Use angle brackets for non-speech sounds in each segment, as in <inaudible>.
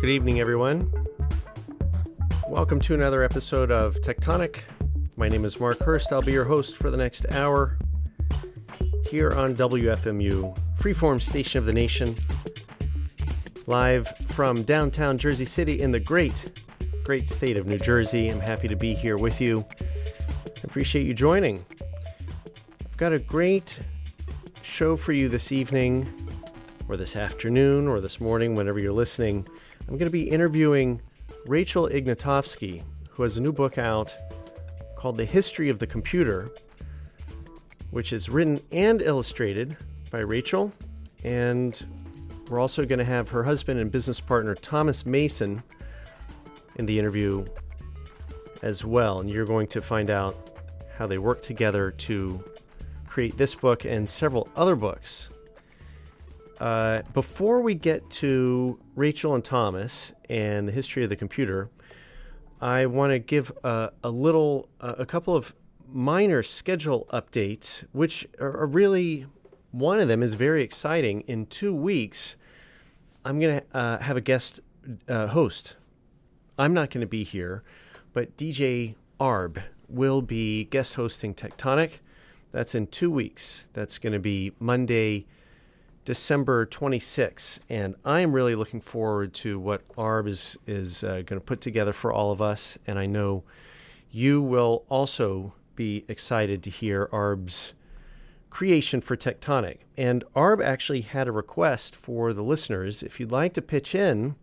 Good evening, everyone. Welcome to another episode of Techtonic. My name is Mark Hurst. I'll be your host for the next hour here on WFMU, freeform station of the nation, live from downtown Jersey City in the great, great state of New Jersey. I'm happy to be here with you. I appreciate you joining. I've got a great show for you this evening, or this afternoon, or this morning, whenever you're listening. I'm going to be interviewing Rachel Ignotofsky, who has a new book out called The History of the Computer, which is written and illustrated by Rachel. And we're also going to have her husband and business partner, Thomas Mason, in the interview as well. And you're going to find out how they work together to create this book and several other books uh, before we get to Rachel and Thomas and the history of the computer, I want to give a, a little, uh, a couple of minor schedule updates, which are, really one of them is very exciting. In two weeks, I'm going to uh, have a guest uh, host. I'm not going to be here, but DJ Arb will be guest hosting Techtonic. That's in two weeks. That's going to be Monday, December 26th, and I am really looking forward to what ARB is is uh, going to put together for all of us. And I know you will also be excited to hear ARB's creation for Techtonic. And ARB actually had a request for the listeners. If you'd like to pitch in,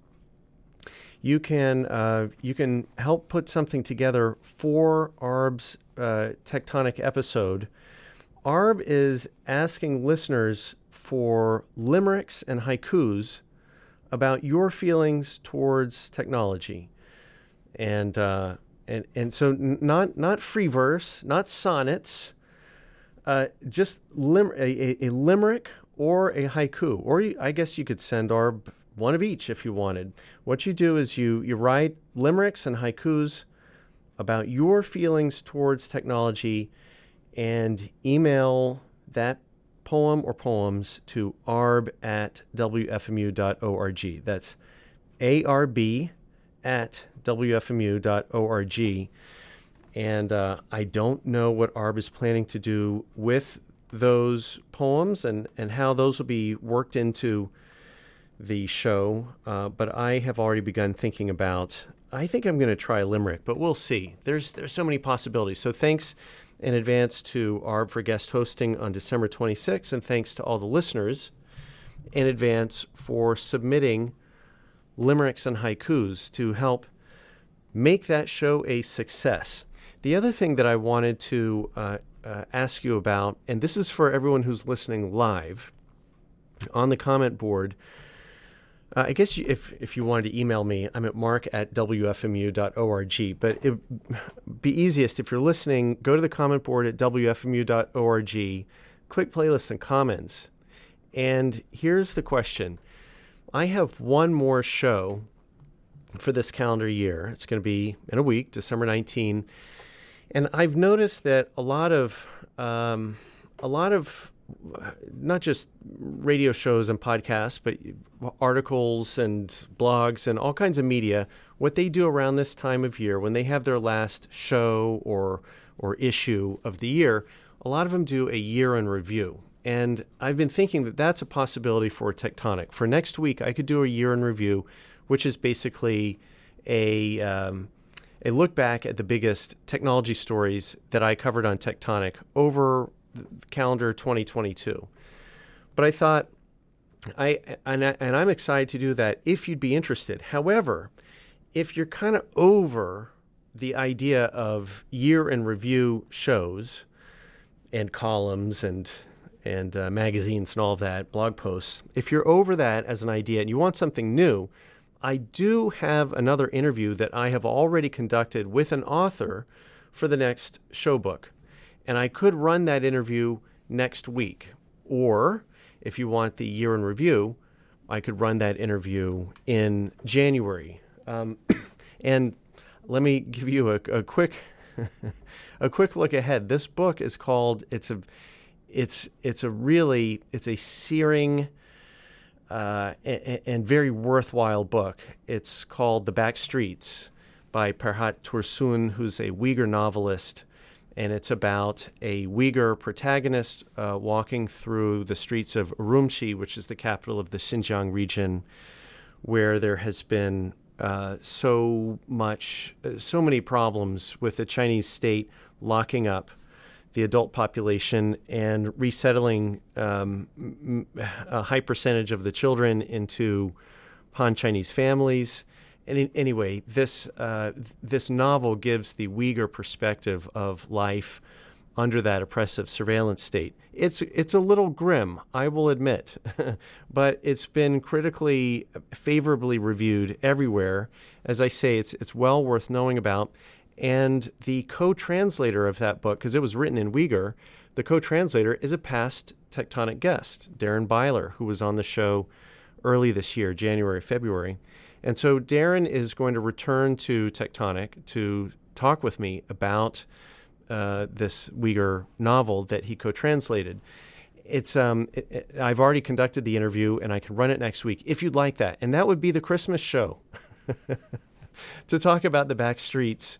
you can uh, you can help put something together for ARB's uh, Techtonic episode. ARB is asking listeners for limericks and haikus about your feelings towards technology. And, uh, and, and so not, not free verse, not sonnets, uh, just lim- a, a, a, limerick or a haiku. Or you, I guess you could send our one of each if you wanted. What you do is you, you write limericks and haikus about your feelings towards technology and email that poem or poems to arb at wfmu.org. That's arb at wfmu.org. And uh, I don't know what ARB is planning to do with those poems and, and how those will be worked into the show. Uh, but I have already begun thinking about. I think I'm going to try limerick, but we'll see. There's there's so many possibilities. So thanks in advance to ARB for guest hosting on December 26th, and thanks to all the listeners in advance for submitting limericks and haikus to help make that show a success. The other thing that I wanted to uh, uh, ask you about, and this is for everyone who's listening live on the comment board, uh, I guess if if you wanted to email me, I'm at mark at wfmu.org. But it'd be easiest if you're listening, go to the comment board at wfmu.org, click playlist and comments. And here's the question I have one more show for this calendar year. It's going to be in a week, December 19. And I've noticed that a lot of um, a lot of not just radio shows and podcasts, but articles and blogs and all kinds of media, what they do around this time of year when they have their last show or or issue of the year, a lot of them do a year in review. And I've been thinking that that's a possibility for Techtonic. For next week, I could do a year in review, which is basically a um, a look back at the biggest technology stories that I covered on Techtonic over calendar 2022. But I thought, I and, I and I'm excited to do that if you'd be interested. However, if you're kind of over the idea of year in review shows and columns and and uh, magazines and all that, blog posts, if you're over that as an idea and you want something new, I do have another interview that I have already conducted with an author for the next show book. And I could run that interview next week. Or if you want the year in review, I could run that interview in January. Um, <clears throat> and let me give you a, a quick <laughs> a quick look ahead. This book is called it's a it's it's a really it's a searing uh, and, and, very worthwhile book. It's called The Back Streets by Perhat Tursun, who's a Uyghur novelist. And it's about a Uyghur protagonist uh, walking through the streets of Urumqi, which is the capital of the Xinjiang region, where there has been uh, so much, uh, so many problems with the Chinese state locking up the adult population and resettling um, a high percentage of the children into Han Chinese families. And anyway, this uh, this novel gives the Uyghur perspective of life under that oppressive surveillance state. It's it's a little grim, I will admit, <laughs> but it's been critically favorably reviewed everywhere. As I say, it's it's well worth knowing about. And the co translator of that book, because it was written in Uyghur, the co translator is a past techtonic guest, Darren Byler, who was on the show early this year, January, February. And so Darren is going to return to Techtonic to talk with me about uh, this Uyghur novel that he co translated. It's um, it, it, I've already conducted the interview and I can run it next week if you'd like that. And that would be the Christmas show <laughs> to talk about the back streets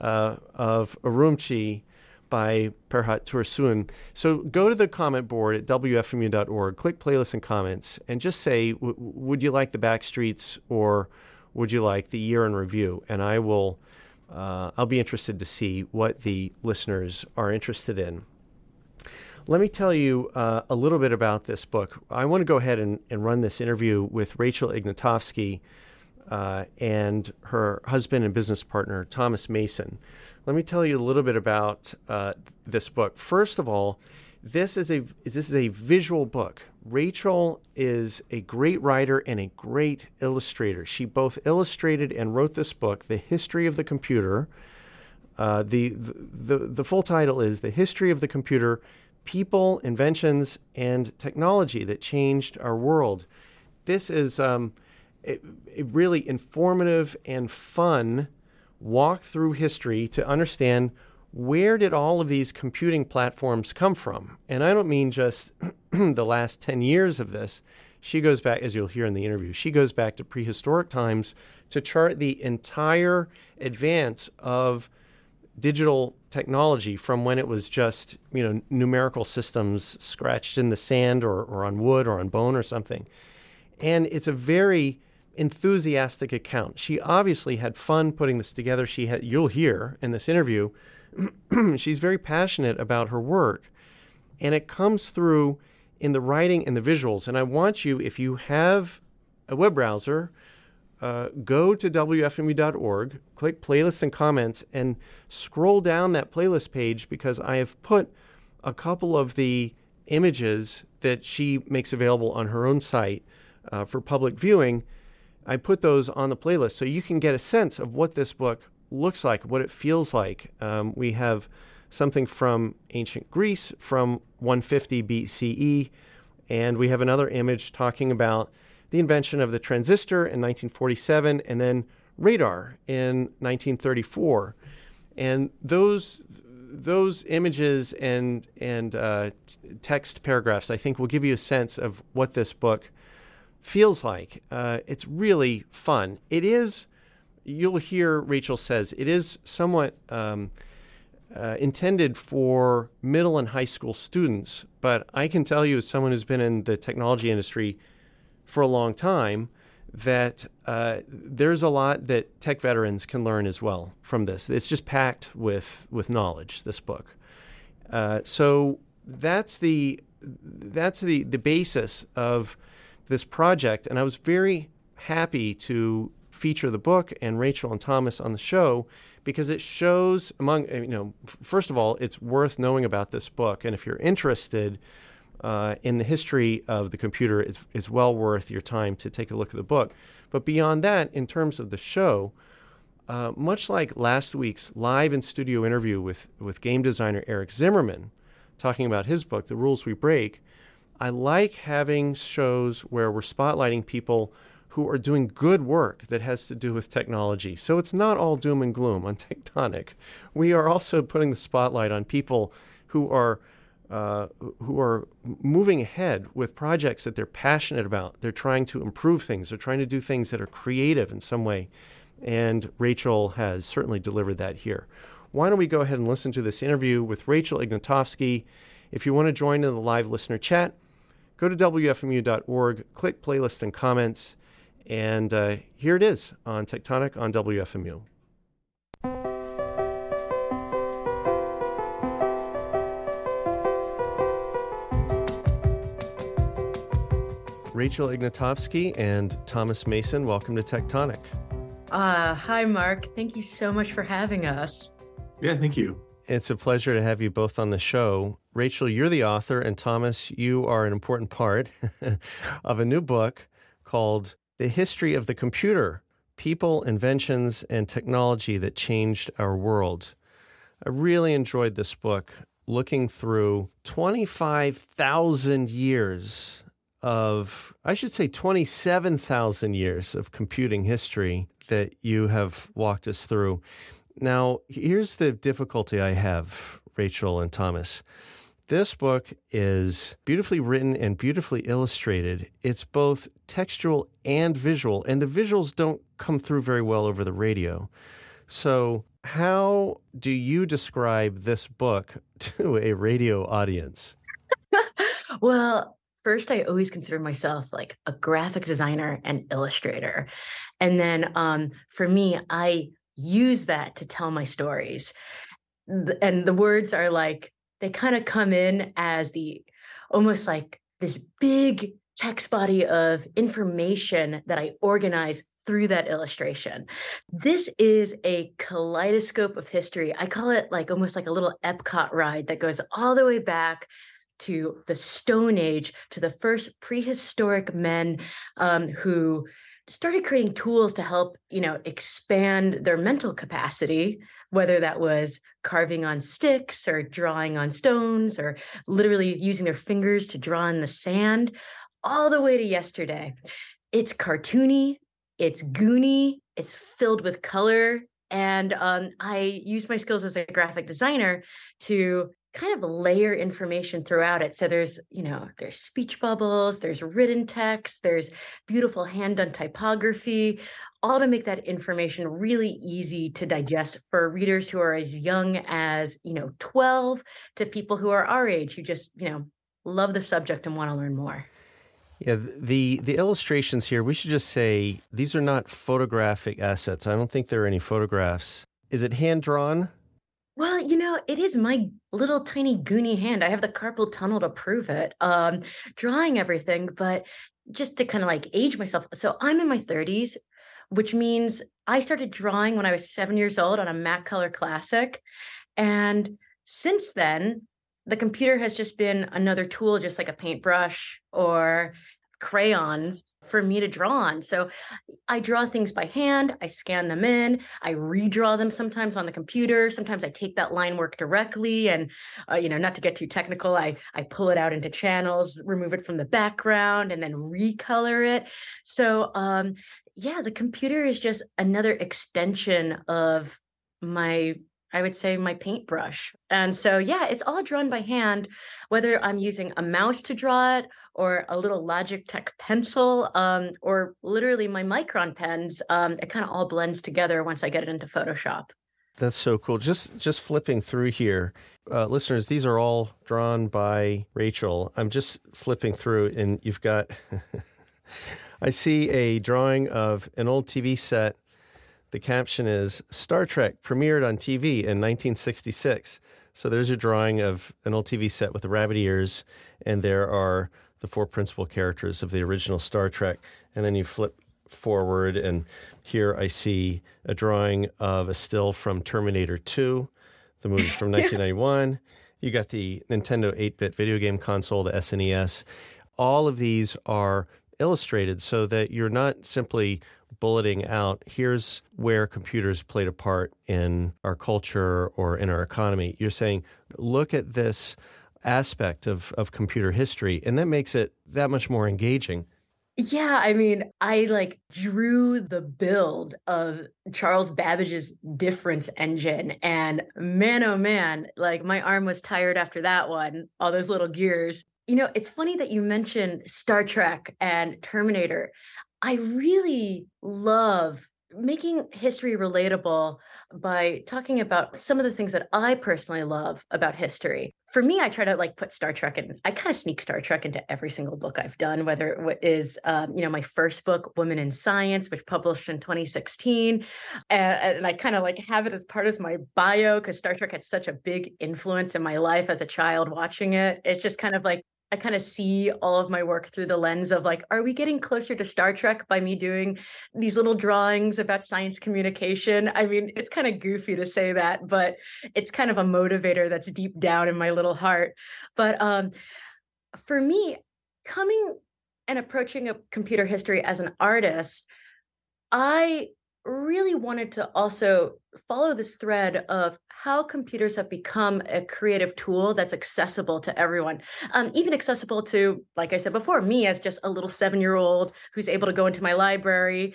uh, of Urumqi by Perhat Tursun. So go to the comment board at wfmu.org, click playlists and comments, and just say, would you like the Backstreets or would you like the year in review? And I will, uh, I'll be interested to see what the listeners are interested in. Let me tell you uh, a little bit about this book. I want to go ahead and, and run this interview with Rachel Ignotofsky uh, and her husband and business partner, Thomas Mason. Let me tell you a little bit about uh, this book. First of all, this is a this is a visual book. Rachel is a great writer and a great illustrator. She both illustrated and wrote this book, The History of the Computer. Uh, the, the the full title is The History of the Computer: People, Inventions, and Technology That Changed Our World. This is um, a, a really informative and fun walk through history to understand where did all of these computing platforms come from? And I don't mean just <clears throat> the last 10 years of this. She goes back, as you'll hear in the interview, she goes back to prehistoric times to chart the entire advance of digital technology from when it was just, you know, numerical systems scratched in the sand or, or on wood or on bone or something. And it's a very enthusiastic account. She obviously had fun putting this together. She had you'll hear in this interview, <clears throat> she's very passionate about her work. And it comes through in the writing and the visuals. And I want you, if you have a web browser, uh, go to WFMU.org, click playlists and comments, and scroll down that playlist page because I have put a couple of the images that she makes available on her own site uh, for public viewing I put those on the playlist so you can get a sense of what this book looks like, what it feels like. Um, we have something from ancient Greece from 150 BCE, and we have another image talking about the invention of the transistor in 1947 and then radar in 1934. And those those images and and uh, t- text paragraphs, I think, will give you a sense of what this book feels like. Uh, it's really fun. It is, you'll hear Rachel says, it is somewhat um, uh, intended for middle and high school students. But I can tell you, as someone who's been in the technology industry for a long time, that uh, there's a lot that tech veterans can learn as well from this. It's just packed with with knowledge. This book. Uh, so that's the that's the the basis of this project, and I was very happy to feature the book and Rachel and Thomas on the show because it shows among you know first of all it's worth knowing about this book and if you're interested uh, in the history of the computer it's, it's well worth your time to take a look at the book. But beyond that in terms of the show uh, much like last week's live in studio interview with, with game designer Eric Zimmerman talking about his book The Rules We Break I like having shows where we're spotlighting people who are doing good work that has to do with technology. So it's not all doom and gloom on <laughs> Techtonic. We are also putting the spotlight on people who are uh, who are moving ahead with projects that they're passionate about. They're trying to improve things. They're trying to do things that are creative in some way. And Rachel has certainly delivered that here. Why don't we go ahead and listen to this interview with Rachel Ignotofsky? If you want to join in the live listener chat, go to WFMU.org, click playlist and comments, and uh, here it is on Techtonic on WFMU. Rachel Ignotofsky and Thomas Mason, welcome to Techtonic. Uh, hi, Mark. Thank you so much for having us. Yeah, thank you. It's a pleasure to have you both on the show. Rachel, you're the author, and Thomas, you are an important part <laughs> of a new book called The History of the Computer People, Inventions, and Technology That Changed Our World. I really enjoyed this book, looking through 25,000 years of, I should say, 27,000 years of computing history that you have walked us through. Now, here's the difficulty I have, Rachel and Thomas. This book is beautifully written and beautifully illustrated. It's both textual and visual, and the visuals don't come through very well over the radio. So, how do you describe this book <laughs> to a radio audience? <laughs> well, first I always consider myself like a graphic designer and illustrator. And then um, for me, I use that to tell my stories. And the words are like, they kind of come in as the almost like this big text body of information that I organize through that illustration. This is a kaleidoscope of history. I call it like almost like a little Epcot ride that goes all the way back to the Stone Age, to the first prehistoric men um, who started creating tools to help, you know, expand their mental capacity, whether that was carving on sticks or drawing on stones or literally using their fingers to draw in the sand, all the way to yesterday. It's cartoony, it's goony, it's filled with color. And um, I use my skills as a graphic designer to kind of layer information throughout it. So there's, you know, there's speech bubbles, there's written text, there's beautiful hand done typography, all to make that information really easy to digest for readers who are as young as, you know, 12 to people who are our age who just, you know, love the subject and want to learn more. Yeah, the the illustrations here, we should just say these are not photographic assets. I don't think there are any photographs. Is it hand drawn? Well, you know, it is my little tiny goony hand. I have the carpal tunnel to prove it. Um, drawing everything, but just to kind of like age myself. So I'm in my 30s, which means I started drawing when I was seven years old on a Mac Color Classic. And since then, the computer has just been another tool, just like a paintbrush or crayons for me to draw on. So I draw things by hand, I scan them in, I redraw them sometimes on the computer. Sometimes I take that line work directly and uh, you know, not to get too technical, I I pull it out into channels, remove it from the background and then recolor it. So um yeah, the computer is just another extension of my I would say my paintbrush. And so, yeah, it's all drawn by hand, whether I'm using a mouse to draw it or a little Logitech pencil um, or literally my micron pens. Um, it kind of all blends together once I get it into Photoshop. That's so cool. Just just flipping through here, uh, listeners. These are all drawn by Rachel. I'm just flipping through, and you've got. <laughs> I see a drawing of an old TV set the caption is Star Trek premiered on TV in 1966. So there's a drawing of an old TV set with the rabbit ears, and there are the four principal characters of the original Star Trek. And then you flip forward, and here I see a drawing of a still from Terminator 2, the movie <laughs> from 1991. You got the Nintendo 8 bit video game console, the SNES. All of these are illustrated so that you're not simply bulleting out here's where computers played a part in our culture or in our economy. You're saying, look at this aspect of, of computer history, and that makes it that much more engaging. Yeah, I mean, I like drew the build of Charles Babbage's difference engine. And man, oh man, like my arm was tired after that one, all those little gears. You know, it's funny that you mentioned Star Trek and Terminator. I really love making history relatable by talking about some of the things that I personally love about history. For me, I try to like put Star Trek in. I kind of sneak Star Trek into every single book I've done, whether it is, um, you know, my first book, Women in Science, which published in 2016, and, and I kind of like have it as part of my bio because Star Trek had such a big influence in my life as a child watching it. It's just kind of like I kind of see all of my work through the lens of like, are we getting closer to Star Trek by me doing these little drawings about science communication? I mean, it's kind of goofy to say that, but it's kind of a motivator that's deep down in my little heart. But um, for me, coming and approaching a computer history as an artist, I really wanted to also follow this thread of how computers have become a creative tool that's accessible to everyone, um, even accessible to, like I said before, me as just a little seven year old who's able to go into my library,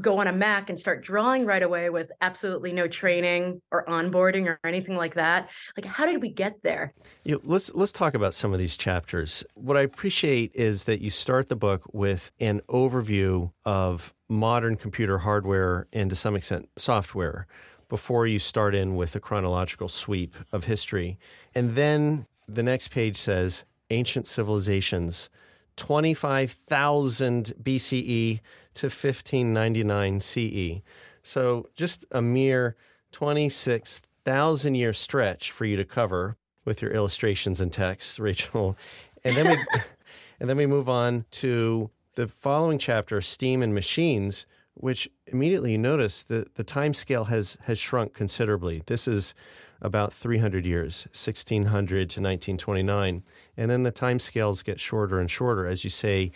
go on a Mac and start drawing right away with absolutely no training or onboarding or anything like that. Like, how did we get there? You know, let's let's talk about some of these chapters. What I appreciate is that you start the book with an overview of modern computer hardware and to some extent software before you start in with a chronological sweep of history. And then the next page says ancient civilizations, 25,000 BCE to 1599 CE. So just a mere 26,000 year stretch for you to cover with your illustrations and text, <laughs> Rachel. And then we <laughs> and then we move on to the following chapter, steam and machines, which immediately you notice that the time scale has has shrunk considerably. This is about 300 years, 1600 to 1929, and then the time scales get shorter and shorter as you say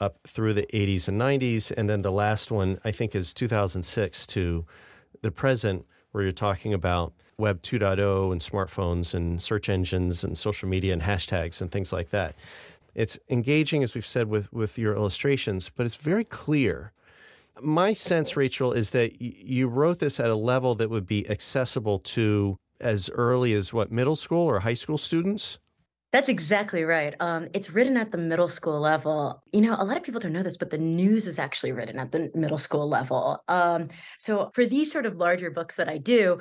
up through the 80s and 90s, and then the last one I think is 2006 to the present, where you're talking about Web 2.0 and smartphones and search engines and social media and hashtags and things like that. It's engaging, as we've said, with, with your illustrations, but it's very clear my sense, Rachel, is that you wrote this at a level that would be accessible to as early as what middle school or high school students. That's exactly right. Um, it's written at the middle school level. You know, a lot of people don't know this, but the news is actually written at the middle school level. Um, so for these sort of larger books that I do,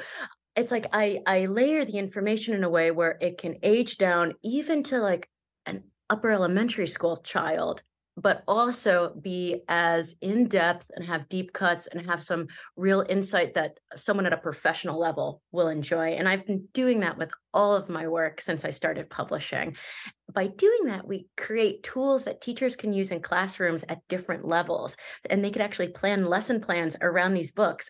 it's like I I layer the information in a way where it can age down even to like an upper elementary school child but also be as in depth and have deep cuts and have some real insight that someone at a professional level will enjoy. And I've been doing that with all of my work since I started publishing. By doing that, we create tools that teachers can use in classrooms at different levels, and they could actually plan lesson plans around these books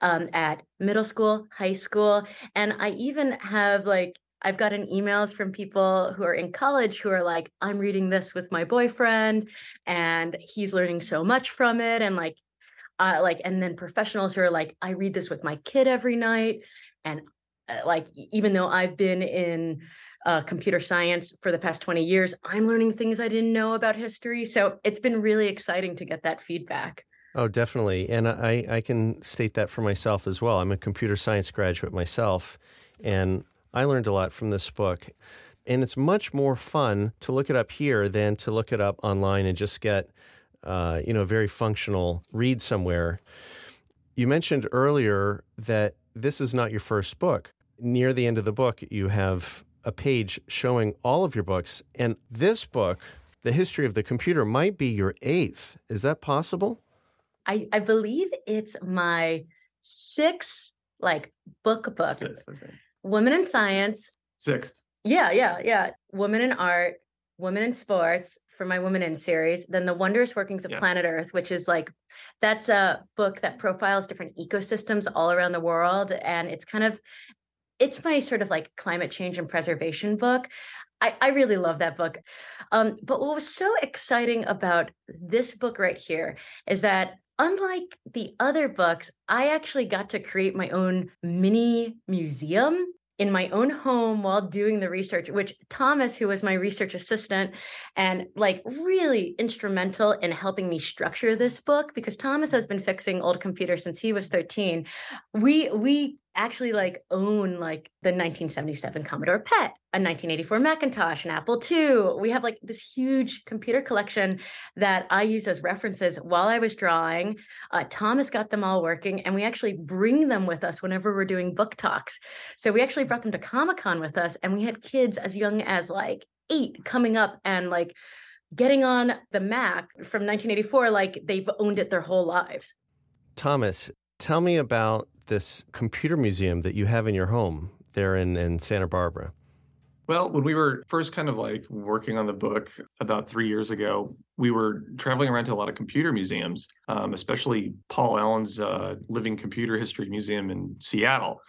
um, at middle school, high school. And I even have like I've gotten emails from people who are in college who are like, I'm reading this with my boyfriend and he's learning so much from it. And like, uh, like, and then professionals who are like, I read this with my kid every night. And uh, like, even though I've been in uh, computer science for the past 20 years, I'm learning things I didn't know about history. So it's been really exciting to get that feedback. Oh, definitely. And I, I can state that for myself as well. I'm a computer science graduate myself. And I learned a lot from this book. And it's much more fun to look it up here than to look it up online and just get, uh, you know, a very functional read somewhere. You mentioned earlier that this is not your first book. Near the end of the book, you have a page showing all of your books. And this book, The History of the Computer, might be your eighth. Is that possible? I, I believe it's my sixth like book book. Yes, okay. Women in Science. Sixth. Yeah, yeah, yeah. Women in Art, Women in Sports for my Women in series. Then The Wondrous Workings of yeah. Planet Earth, which is like, that's a book that profiles different ecosystems all around the world. And it's kind of, it's my sort of like climate change and preservation book. I, I really love that book. Um, but what was so exciting about this book right here is that unlike the other books, I actually got to create my own mini museum in my own home while doing the research, which Thomas, who was my research assistant and like really instrumental in helping me structure this book, because Thomas has been fixing old computers since he was 13. We we actually like own like the 1977 Commodore PET, a 1984 Macintosh, an Apple II. We have like this huge computer collection that I use as references while I was drawing. Uh, Thomas got them all working, and we actually bring them with us whenever we're doing book talks. So we actually brought them to Comic Con with us, and we had kids as young as like eight coming up and like getting on the Mac from 1984 like they've owned it their whole lives. Thomas, tell me about this computer museum that you have in your home there in, in Santa Barbara. Well, when we were first kind of like working on the book about three years ago, we were traveling around to a lot of computer museums, um, especially Paul Allen's uh, Living Computer History Museum in Seattle,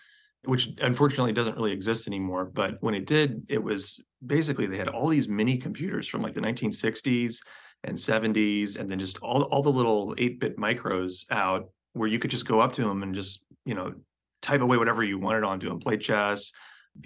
which unfortunately doesn't really exist anymore. But when it did, it was basically they had all these mini computers from like the 1960s and 70s, and then just all, all the little 8 bit micros out where you could just go up to them and just you know type away whatever you wanted onto them play chess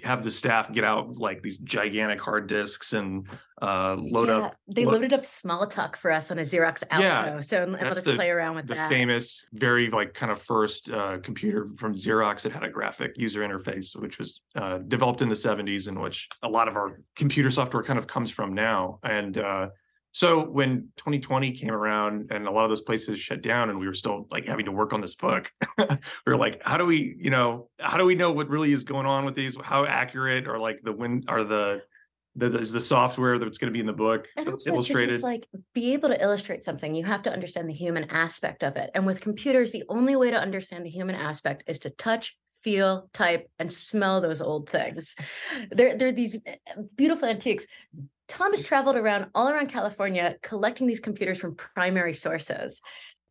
have the staff get out like these gigantic hard disks and uh, load yeah, up. They lo- loaded up Smalltalk for us on a Xerox Alto, yeah, so let us the, play around with that. the that. famous, very like kind of first uh, computer from Xerox that had a graphic user interface, which was uh, developed in the '70s, and which a lot of our computer software kind of comes from now. And uh, so when 2020 came around and a lot of those places shut down and we were still like having to work on this book, <laughs> we were like, how do we, you know, how do we know what really is going on with these? How accurate or like the win are the the is the software that's going to be in the book and also illustrated just like be able to illustrate something you have to understand the human aspect of it and with computers the only way to understand the human aspect is to touch feel, type, and smell those old things. They're, they're these eh, beautiful antiques. Thomas traveled around all around California collecting these computers from primary sources.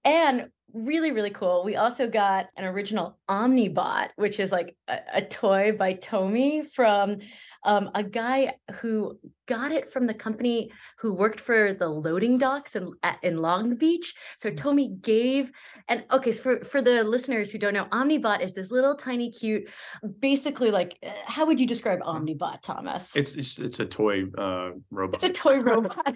And really, really cool. We also got an original Omnibot, which is like a, a toy by Tomy from um, a guy who got it from the company who worked for the loading docks in, in Long Beach. So mm. Tomy gave, and okay, so for, for the listeners who don't know, Omnibot is this little tiny cute, basically like, uh, how would you describe Omnibot, Thomas? It's it's, it's a toy uh, robot. It's a toy robot. <laughs> <laughs>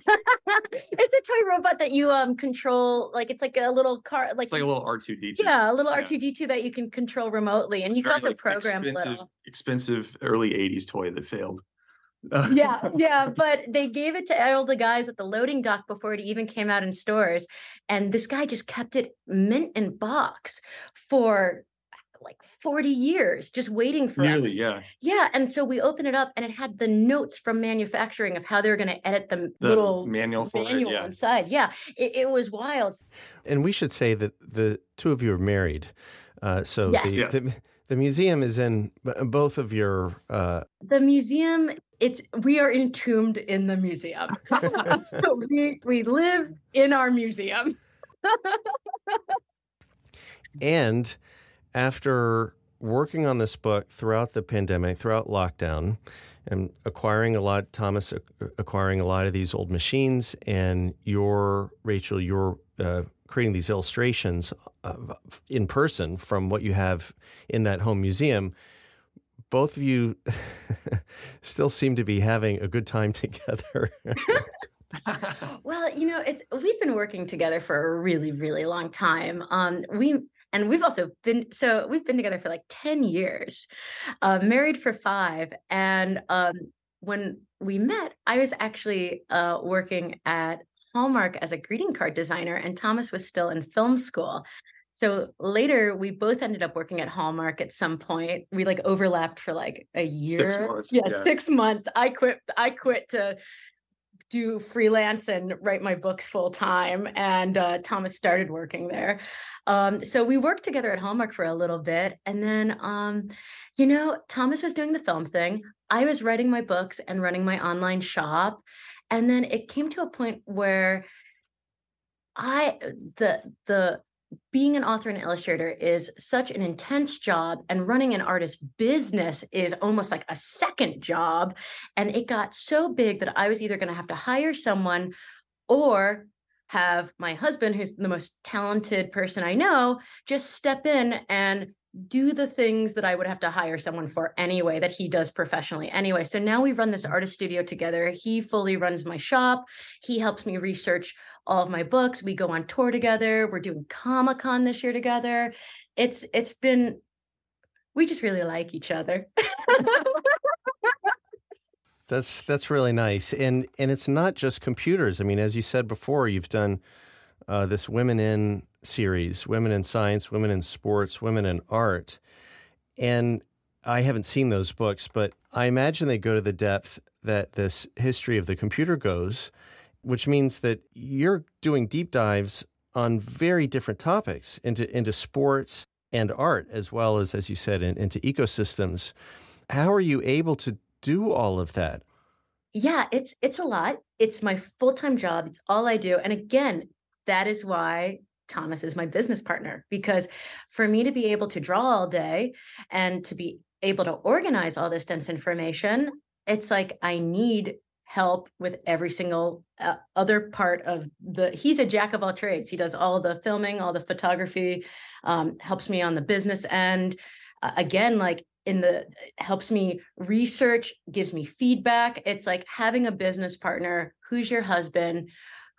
it's a toy robot that you um control, like it's like a little car, like it's like a little R two D two. Yeah, a little R two D two that you can control remotely, and it's you can also like program expensive, little expensive early '80s toy that failed yeah, <laughs> yeah. But they gave it to all the guys at the loading dock before it even came out in stores. And this guy just kept it mint in box for like 40 years just waiting for Nearly, us. yeah. Yeah. And so we opened it up and it had the notes from manufacturing of how they were going to edit the, the little manual, manual it, yeah. inside. Yeah. It, it, was wild. And we should say that the two of you are married. Uh, so yes. the, yeah. the, the museum is in both of your. Uh... The museum it's we are entombed in the museum. <laughs> so we we live in our museum. and after working on this book throughout the pandemic, throughout lockdown, and acquiring a lot, Thomas acquiring a lot of these old machines, and your Rachel, you're uh, creating these illustrations uh, in person from what you have in that home museum both of you <laughs> still seem to be having a good time <laughs> together. well, you know, it's we've been working together for a really, really long time. Um, we and we've also been so we've been together for like 10 years, uh, married for five. And um, when we met, I was actually uh, working at Hallmark as a greeting card designer, and Thomas was still in film school. So later, we both ended up working at Hallmark at some point. We like overlapped for like a year. Six months. Yeah, yeah. six months. I quit. I quit to do freelance and write my books full time. And uh, Thomas started working there. Um, so we worked together at Hallmark for a little bit. And then, um, you know, Thomas was doing the film thing. I was writing my books and running my online shop. And then it came to a point where I the the being an author and illustrator is such an intense job and running an artist business is almost like a second job. And it got so big that i was either going to have to hire someone or have my husband who's the most talented person i know just step in and do the things that I would have to hire someone for anyway, that he does professionally anyway. So now we run this artist studio together. He fully runs my shop. He helps me research all of my books. We go on tour together. We're doing Comic Con this year together. It's it's been we just really like each other. <laughs> that's that's really nice, and and it's not just computers. I mean, as you said before, you've done uh, this Women in series, Women in Science, Women in Sports, Women in Art, and I haven't seen those books, but I imagine they go to the depth that this history of the computer goes, which means that you're doing deep dives on very different topics into into sports and art, as well as, as you said, in, into ecosystems. How are you able to do all of that? Yeah, it's it's a lot. It's my full-time job. It's all I do. And again, that is why Thomas is my business partner because for me to be able to draw all day and to be able to organize all this dense information, it's like I need help with every single uh, other part of the he's a jack of all trades. He does all the filming all the photography um, helps me on the business end. Uh, again like in the helps me research gives me feedback. It's like having a business partner who's your husband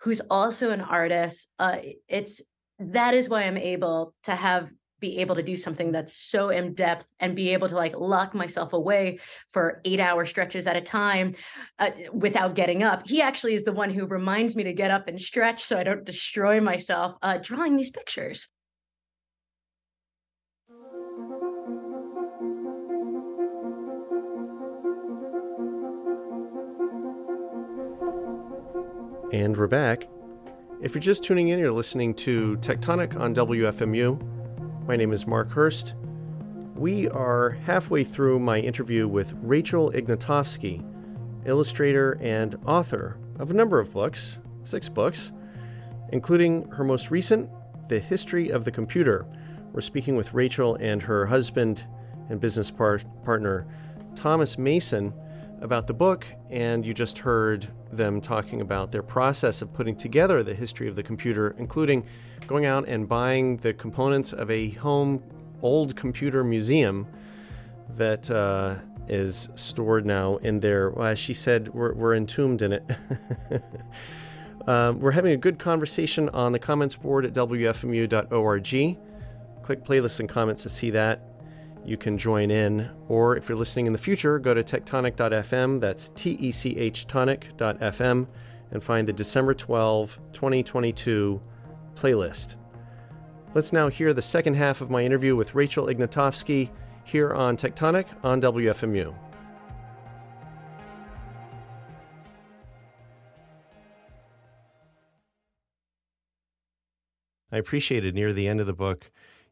who's also an artist. Uh, it's that is why i'm able to have be able to do something that's so in depth and be able to like lock myself away for eight hour stretches at a time uh, without getting up. He actually is the one who reminds me to get up and stretch so I don't destroy myself uh, drawing these pictures. And we're back. If you're just tuning in, you're listening to Techtonic on WFMU. My name is Mark Hurst. We are halfway through my interview with Rachel Ignotofsky, illustrator and author of a number of books, six books, including her most recent, The History of the Computer. We're speaking with Rachel and her husband and business par- partner, Thomas Mason, about the book, and you just heard them talking about their process of putting together the history of the computer, including going out and buying the components of a home old computer museum that uh, is stored now in there. Well, as she said, we're, we're entombed in it. <laughs> um, we're having a good conversation on the comments board at wfmu.org. Click playlists and comments to see that you can join in. Or if you're listening in the future, go to techtonic.fm, that's T E C H tonic.fm, and find the December 12, 2022 playlist. Let's now hear the second half of my interview with Rachel Ignotofsky here on Techtonic on WFMU. I appreciated near the end of the book,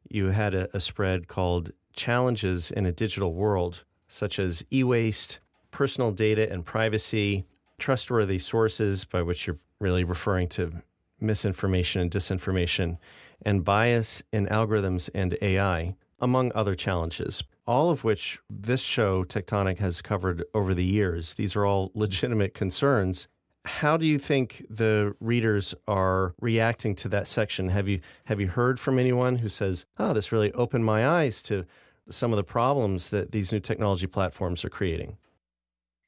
you had a, a spread called challenges in a digital world, such as e waste, personal data and privacy, trustworthy sources, by which you're really referring to misinformation and disinformation, and bias in algorithms and AI, among other challenges, all of which this show, Techtonic, has covered over the years. These are all legitimate concerns. How do you think the readers are reacting to that section? Have you have you heard from anyone who says, "Oh, this really opened my eyes to some of the problems that these new technology platforms are creating?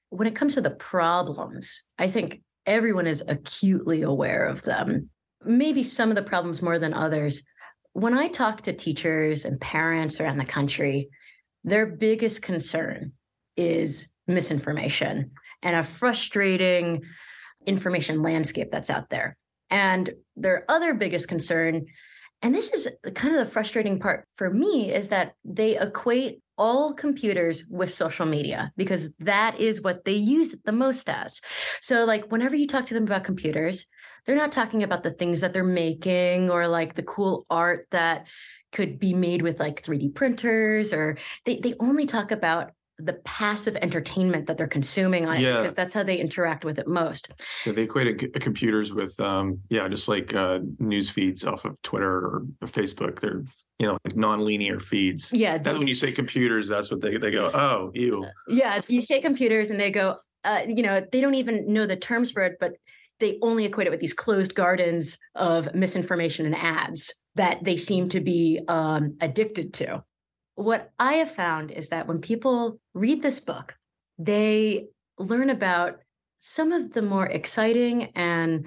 When it comes to the problems, I think everyone is acutely aware of them. Maybe some of the problems more than others. When I talk to teachers and parents around the country, their biggest concern is misinformation and a frustrating information landscape that's out there. And their other biggest concern and this is kind of the frustrating part for me is that they equate all computers with social media because that is what they use it the most as. So, like, whenever you talk to them about computers, they're not talking about the things that they're making or like the cool art that could be made with like 3D printers, or they, they only talk about the passive entertainment that they're consuming on yeah. it because that's how they interact with it most. So they equate c- computers with, um, yeah, just like uh, news feeds off of Twitter or Facebook. They're you know like non-linear feeds. Yeah. Then when you say computers, that's what they they go. Oh, you. Yeah, you say computers, and they go. Uh, you know, they don't even know the terms for it, but they only equate it with these closed gardens of misinformation and ads that they seem to be um, addicted to. What I have found is that when people read this book, they learn about some of the more exciting and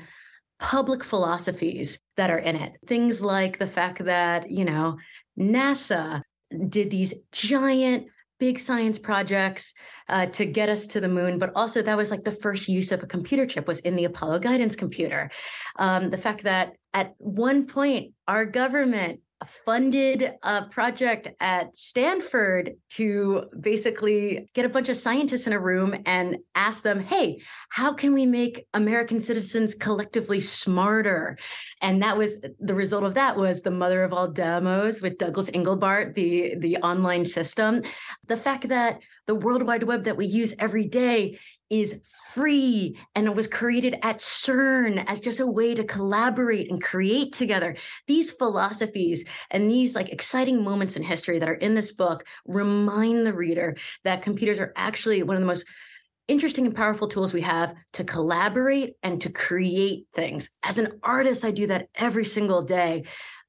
public philosophies that are in it. Things like the fact that, you know, NASA did these giant big science projects uh, to get us to the moon but also that was like the first use of a computer chip was in the apollo guidance computer um, the fact that at one point our government funded a project at Stanford to basically get a bunch of scientists in a room and ask them, hey, how can we make American citizens collectively smarter? And that was the result of that was the mother of all demos with Douglas Engelbart, the, the online system. The fact that the World Wide Web that we use every day is free and it was created at CERN as just a way to collaborate and create together. These philosophies and these like exciting moments in history that are in this book remind the reader that computers are actually one of the most interesting and powerful tools we have to collaborate and to create things. As an artist, I do that every single day.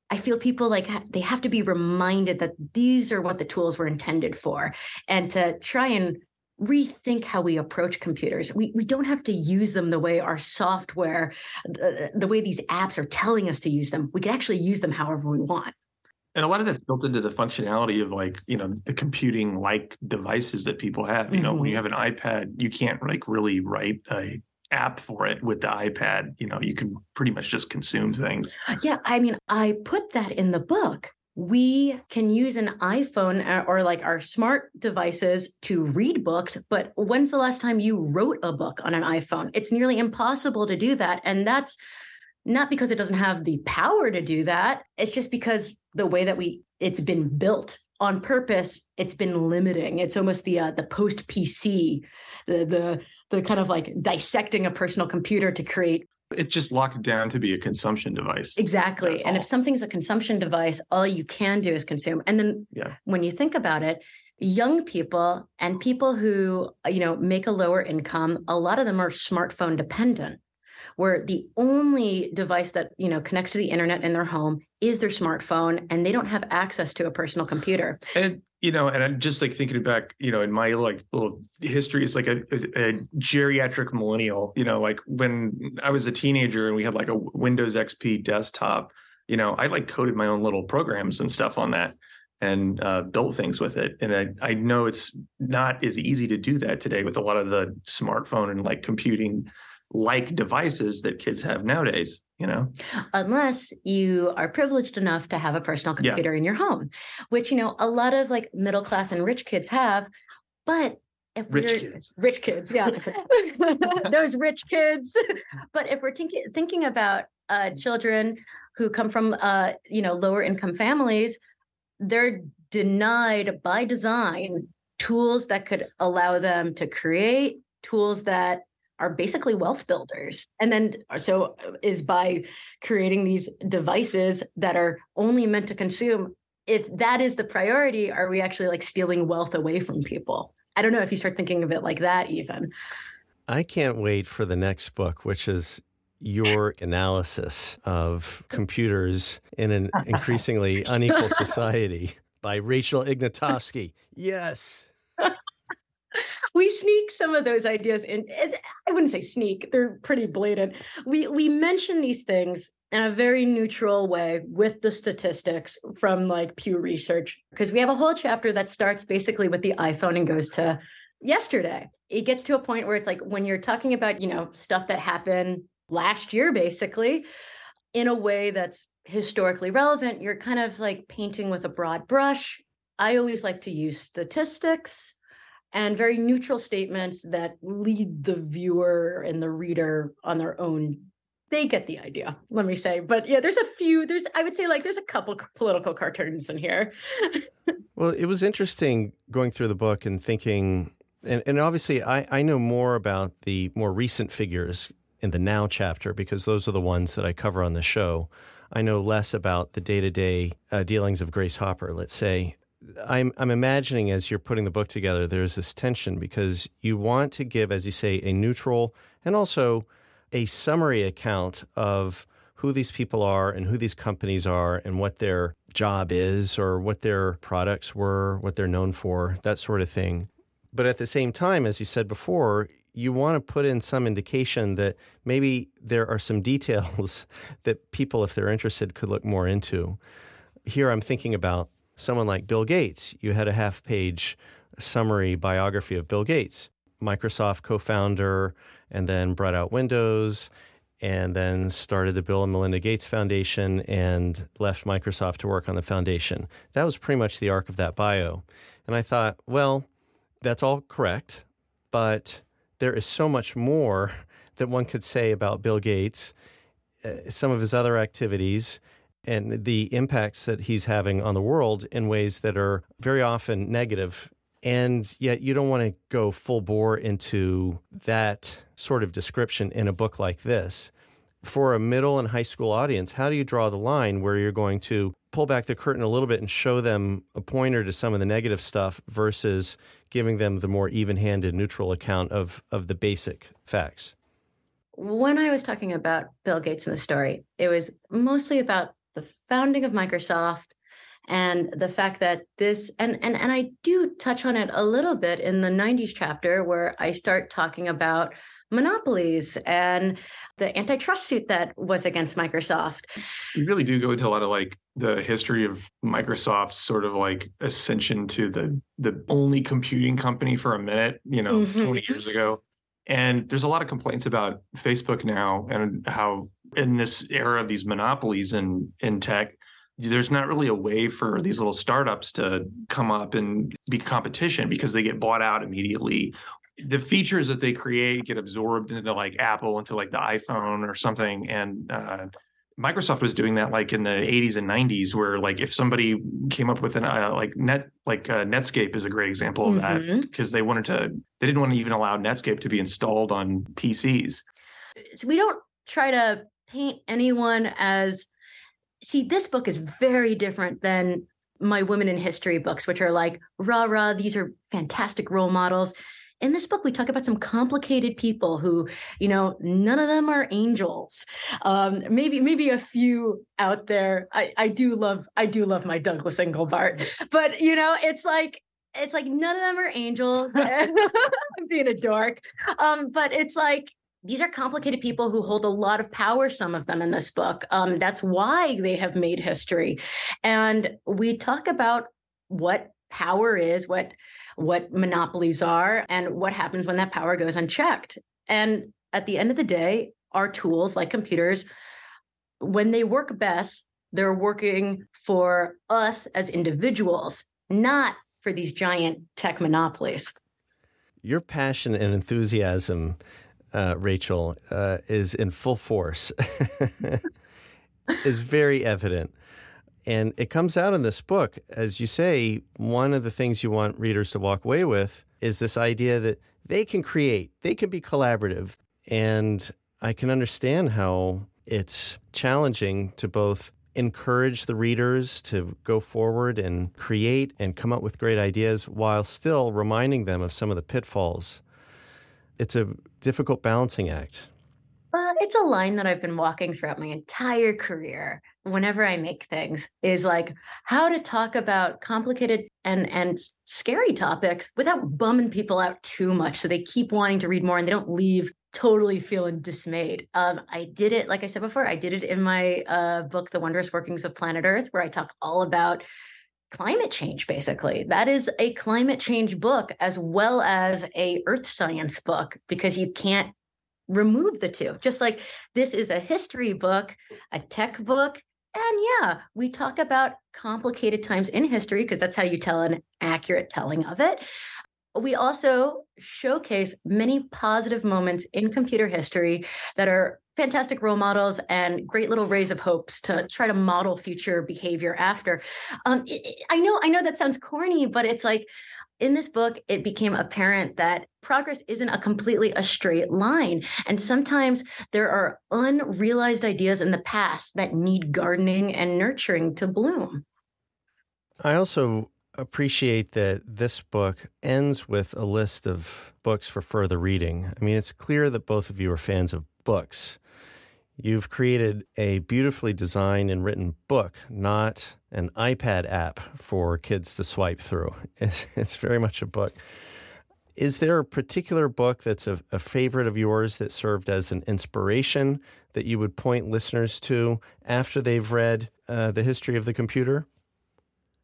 I feel people like they have to be reminded that these are what the tools were intended for and to try and rethink how we approach computers. We, we don't have to use them the way our software, the, the way these apps are telling us to use them. We can actually use them however we want. And a lot of that's built into the functionality of like, you know, the computing like devices that people have. You mm-hmm. know, when you mm-hmm. have an iPad, you can't like really write a app for it with the iPad. You know, you can pretty much just consume things. Yeah. I mean, I put that in the book we can use an iPhone uh, or like our smart devices to read books, but when's the last time you wrote a book on an iPhone? It's nearly impossible to do that. And that's not because it doesn't have the power to do that. It's just because the way that we it's been built on purpose, it's been limiting. It's almost the uh, the post PC, the the the kind of like dissecting a personal computer to create it's just locked down to be a consumption device. Exactly. That's and all. if something's a consumption device, all you can do is consume. And then yeah. when you think about it, young people and people who, you know, make a lower income, a lot of them are smartphone dependent where the only device that you know connects to the internet in their home is their smartphone and they don't have access to a personal computer and you know and i'm just like thinking back you know in my like little history it's like a, a, a geriatric millennial you know like when i was a teenager and we had like a windows xp desktop you know i like coded my own little programs and stuff on that and uh, built things with it. And I, I know it's not as easy to do that today with a lot of the smartphone and like computing like devices that kids have nowadays you know? Unless you are privileged enough to have a personal computer yeah. in your home which you know a lot of like middle class and rich kids have but if rich kids. <laughs> rich kids yeah. <laughs> Those rich kids. <laughs> But if we're thinking thinking about uh, children who come from uh, you know lower income families they're denied by design tools that could allow them to create tools that are basically wealth builders. And then uh, so uh, is by creating these devices that are only meant to consume. If that is the priority, are we actually like stealing wealth away from people? I don't know if you start thinking of it like that, even. I can't wait for the next book, which is your <laughs> analysis of computers in an <laughs> increasingly unequal <laughs> society by Rachel Ignotofsky. Yes. <laughs> we sneak some of those ideas in. Eh, I wouldn't say sneak; they're pretty blatant. We we mention these things in a very neutral way with the statistics from like Pew Research because we have a whole chapter that starts basically with the iPhone and goes to yesterday. It gets to a point where it's like when you're talking about you know stuff that happened last year, basically, in a way that's historically relevant. You're kind of like painting with a broad brush. I always like to use statistics and very neutral statements that lead the viewer and the reader on their own. They get the idea let me say. But yeah there's a few there's i would say like there's a couple political cartoons in here. <laughs> Well it was interesting going through the book and thinking and, and obviously I, I know more about the more recent figures in the now chapter because those are the ones that i cover on the show. I know less about the day-to-day uh, dealings of grace hopper let's say I'm I'm imagining as you're putting the book together, there's this tension because you want to give, as you say, a neutral and also a summary account of who these people are and who these companies are and what their job is or what their products were, what they're known for, that sort of thing. But at the same time, as you said before, you want to put in some indication that maybe there are some <laughs> details that people, if they're interested, could look more into. Here I'm thinking about someone like Bill Gates. You had a half page summary biography of Bill Gates, Microsoft co founder, and then brought out Windows, and then started the Bill and Melinda Gates Foundation and left Microsoft to work on the foundation. That was pretty much the arc of that bio. And I thought, well, that's all correct, but there is so much more <laughs> that one could say about Bill Gates, uh, some of his other activities, and the impacts that he's having on the world in ways that are very often negative. And yet, you don't want to go full bore into that sort of description in a book like this. For a middle and high school audience, how do you draw the line where you're going to pull back the curtain a little bit and show them a pointer to some of the negative stuff versus giving them the more even-handed neutral account of of the basic facts when i was talking about bill gates in the story it was mostly about the founding of microsoft and the fact that this and and and I do touch on it a little bit in the 90s chapter where I start talking about monopolies and the antitrust suit that was against Microsoft. You really do go into a lot of like the history of Microsoft's sort of like ascension to the the only computing company for a minute, you know, mm-hmm. 20 years ago. And there's a lot of complaints about Facebook now and how in this era of these monopolies in in tech, there's not really a way for these little startups to come up and be competition because they get bought out immediately the features that they create get absorbed into like Apple, into like the iPhone or something. And uh, Microsoft was doing that like in the 80s and 90s, where like if somebody came up with an uh, like net like uh, Netscape is a great example of mm-hmm. that because they wanted to they didn't want to even allow Netscape to be installed on PCs. So we don't try to paint anyone as see this book is very different than my women in history books, which are like rah rah. These are fantastic role models. In this book we talk about some complicated people who you know none of them are angels. Um, maybe maybe a few out there. I i do love i do love my douglas engelbart but you know it's like it's like none of them are angels i'm <laughs> being a dork. Um, but it's like these are complicated people who hold a lot of power some of them in this book um, that's why they have made history and we talk about what power is what what monopolies are, and what happens when that power goes unchecked. And at the end of the day, our tools like computers, when they work best, they're working for us as individuals, not for these giant tech monopolies. Your passion and enthusiasm, uh, Rachel, uh, is in full force, <laughs> is very evident. And it comes out in this book, as you say, one of the things you want readers to walk away with is this idea that they can create, they can be collaborative. And I can understand how it's challenging to both encourage the readers to go forward and create and come up with great ideas while still reminding them of some of the pitfalls. It's a difficult balancing act. Uh, it's a line that I've been walking throughout my entire career whenever I make things is like how to talk about complicated and and scary topics without bumming people out too much so they keep wanting to read more and they don't leave totally feeling dismayed. Um, I did it, like I said before, I did it in my uh, book, The Wondrous Workings of Planet Earth, where I talk all about climate change basically that is a climate change book as well as a earth science book because you can't remove the two. Just like this is a history book, a tech book, and yeah, we talk about complicated times in history because that's how you tell an accurate telling of it. We also showcase many positive moments in computer history that are fantastic role models and great little rays of hopes to try to model future behavior after. Um, I know, I know that sounds corny, but it's like in this book, it became apparent that progress isn't a completely a straight line. And sometimes there are unrealized ideas in the past that need gardening and nurturing to bloom. I also appreciate that this book ends with a list of books for further reading. I mean, it's clear that both of you are fans of books. You've created a beautifully designed and written book, not an iPad app for kids to swipe through. <laughs> It's, very much a book. Is there a particular book that's a, a, favorite of yours that served as an inspiration that you would point listeners to after they've read uh, The History of the Computer?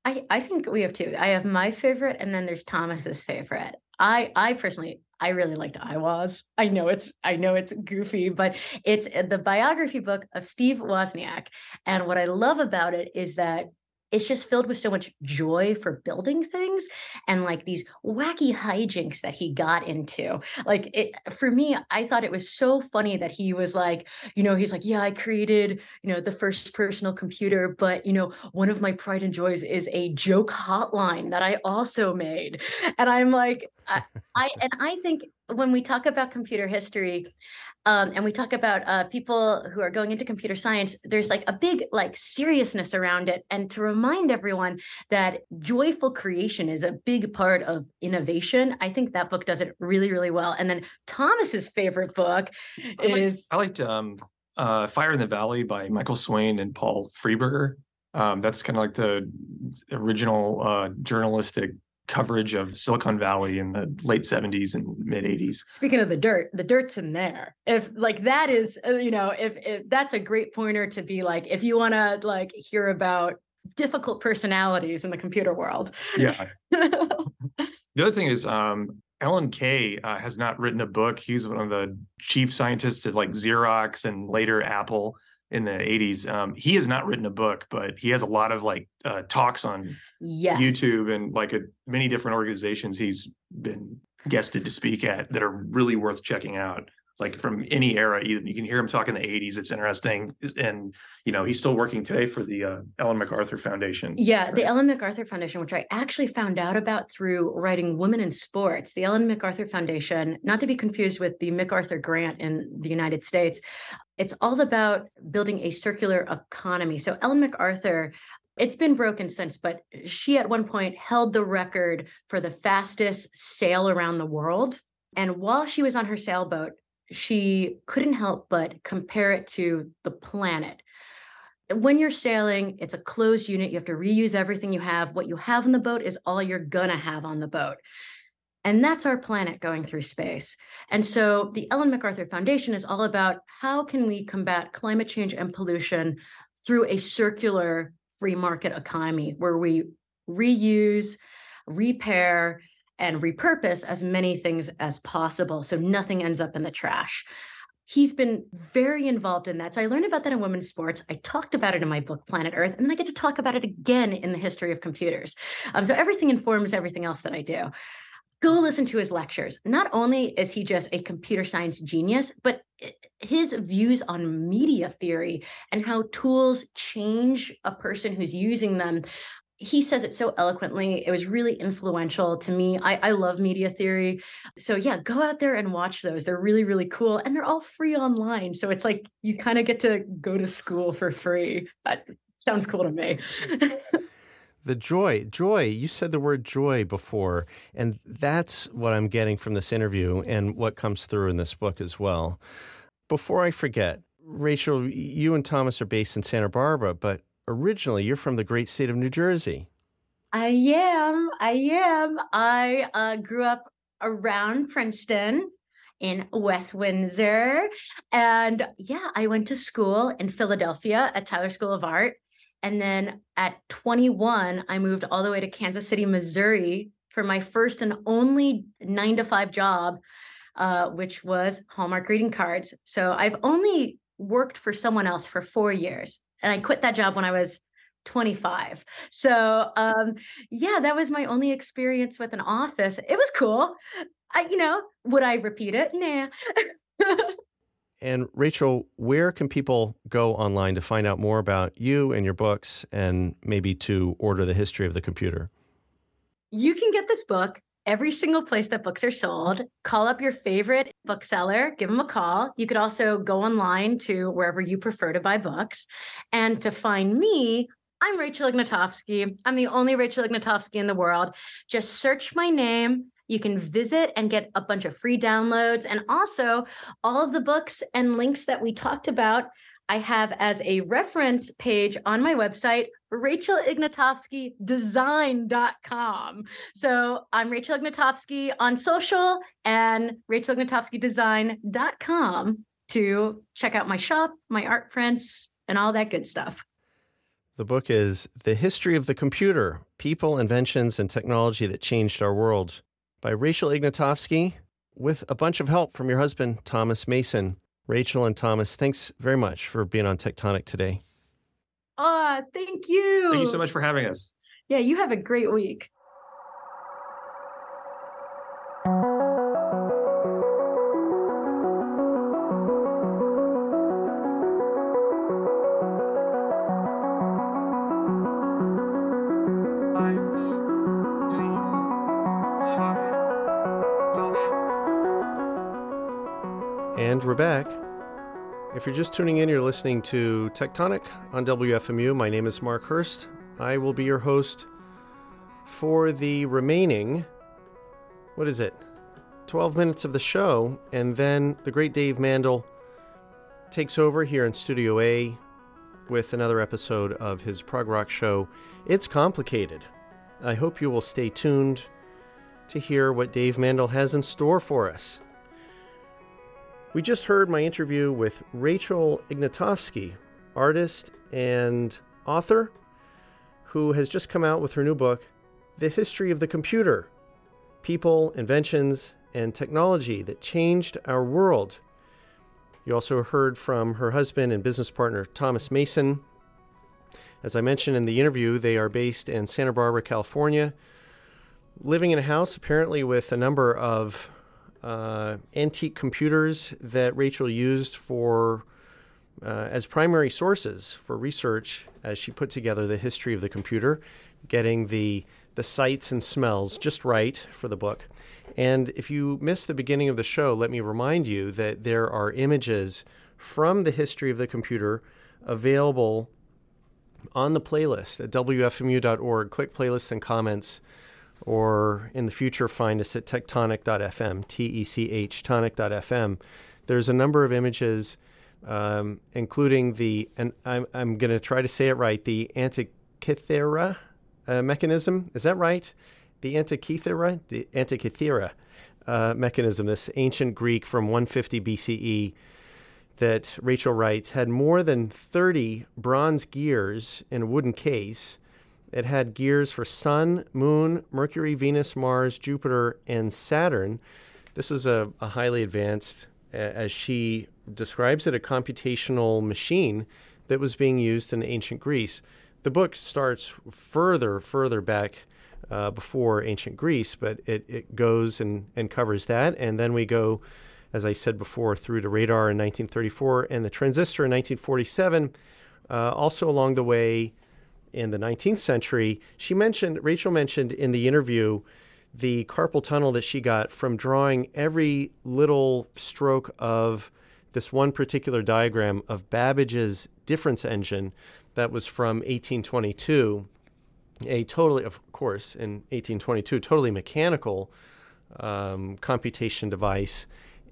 I, I think we have two. I have my favorite, and then there's Thomas's favorite. I I personally I really liked iWoz. I know it's I know it's goofy, but it's uh, the biography book of Steve Wozniak. And what I love about it is that it's just filled with so much joy for building things and like these wacky hijinks that he got into. Like it for me, I thought it was so funny that he was like, you know, he's like, yeah, I created, you know, the first personal computer, but you know, one of my pride and joys is a joke hotline that I also made. And I'm like, I, I and I think when we talk about computer history, um, and we talk about uh, people who are going into computer science there's like a big like seriousness around it. And to remind everyone that joyful creation is a big part of innovation i think that book does it really really well. And then thomas's favorite book I is liked, i liked um, uh, fire in the valley by michael swaine and paul freiberger um, that's kind of like the original uh, journalistic coverage of Silicon Valley in the late 70s and mid 80s. Speaking of the dirt, the dirt's in there. If like that is, uh, you know, if, if that's a great pointer to be like, if you want to like hear about difficult personalities in the computer world. Yeah. <laughs> the other thing is, um, Alan Kay uh, has not written a book. He's one of the chief scientists at like Xerox and later Apple in the 80s. Um, he has not written a book, but he has a lot of like uh, talks on yes. YouTube and like a, many different organizations he's been guested to speak at that are really worth checking out. Like from any era, even you can hear him talk in the 80s. It's interesting, and you know he's still working today for the uh, Ellen MacArthur Foundation. Yeah, right? the Ellen MacArthur Foundation, which I actually found out about through writing Women in Sports. The Ellen MacArthur Foundation, not to be confused with the MacArthur Grant in the United States, it's all about building a circular economy. So Ellen MacArthur it's been broken since, but she at one point held the record for the fastest sail around the world. And while she was on her sailboat, she couldn't help but compare it to the planet. When you're sailing, it's a closed unit. You have to reuse everything you have. What you have on the boat is all you're going to have on the boat. And that's our planet going through space. And so the Ellen MacArthur Foundation is all about how can we combat climate change and pollution through a circular free market economy where we reuse, repair, and repurpose as many things as possible so nothing ends up in the trash. He's been very involved in that. So I learned about that in women's sports. I talked about it in my book, Planet Earth, and then I get to talk about it again in the history of computers. Um, so everything informs everything else that I do go listen to his lectures. Not only is he just a computer science genius, but his views on media theory and how tools change a person who's using them. He says it so eloquently. It was really influential to me. I, I love media theory. So, yeah, go out there and watch those. They're really, really cool. And they're all free online. So, it's like you kind of get to go to school for free. That sounds cool to me. <laughs> the joy joy you said the word joy before and that's what i'm getting from this interview and what comes through in this book as well before i forget rachel you and thomas are based in santa barbara but originally you're from the great state of new jersey i am i am i uh, grew up around princeton in West Windsor. And yeah, I went to school in Philadelphia at Tyler School of Art. And then at 21, I moved all the way to Kansas City, Missouri for my first and only nine to five job, uh, which was Hallmark greeting cards. So I've only worked for someone else for four years. And I quit that job when I was 25. So um, yeah, that was my only experience with an office. It was cool. I, you know, would I repeat it? Nah. <laughs> And Rachel, where can people go online to find out more about you and your books and maybe to order the history of the computer? You can get this book every single place that books are sold. Call up your favorite bookseller, give them a call. You could also go online to wherever you prefer to buy books. And to find me, I'm Rachel Ignotofsky. I'm the only Rachel Ignotofsky in the world. Just search my name you can visit and get a bunch of free downloads. And also, all of the books and links that we talked about I have as a reference page on my website Rachel Ignotofsky design.com. So I'm Rachel Ignotofsky on social and Rachel Ignotofsky design.com to check out my shop, my art prints, and all that good stuff. The book is The History of the Computer People, Inventions, and Technology That Changed Our World by Rachel Ignotofsky with a bunch of help from your husband, Thomas Mason. Rachel and Thomas, thanks very much for being on Techtonic today. Ah, thank you. Thank you so much for having us. Yeah, you have a great week. And we're back. If you're just tuning in, you're listening to Techtonic on WFMU. My name is Mark Hurst. I will be your host for the remaining, what is it, 12 minutes of the show. And then the great Dave Mandl takes over here in Studio A with another episode of his prog rock show. It's complicated. I hope you will stay tuned to hear what Dave Mandl has in store for us. We just heard my interview with Rachel Ignotofsky, artist and author, who has just come out with her new book, The History of the Computer People, Inventions, and Technology That Changed Our World. You also heard from her husband and business partner, Thomas Mason. As I mentioned in the interview, they are based in Santa Barbara, California, living in a house apparently with a number of uh, antique computers that Rachel used for uh, as primary sources for research as she put together the history of the computer, getting the the sights and smells just right for the book. And if you missed the beginning of the show, let me remind you that there are images from the history of the computer available on the playlist at WFMU.org. Click playlist and comments or in the future find us at techtonic.fm, T E C H, tonic.fm. There's a number of images, um, including the, and I'm, I'm going to try to say it right, the Antikythera uh, mechanism. Is that right? The Antikythera? The Antikythera uh, mechanism, this ancient Greek from 150 BCE that Rachel writes had more than 30 bronze gears in a wooden case it had gears for Sun, Moon, Mercury, Venus, Mars, Jupiter, and Saturn. This is a, a highly advanced, as she describes it, a computational machine that was being used in ancient Greece. The book starts further, further back uh, before ancient Greece, but it, it goes and, and covers that. And then we go, as I said before, through to radar in 1934 and the transistor in 1947. Uh, also, along the way, in the 19th century. She mentioned, Rachel mentioned in the interview, the carpal tunnel that she got from drawing every little stroke of this one particular diagram of Babbage's difference engine that was from 1822, a totally, of course, in 1822, totally mechanical um, computation device.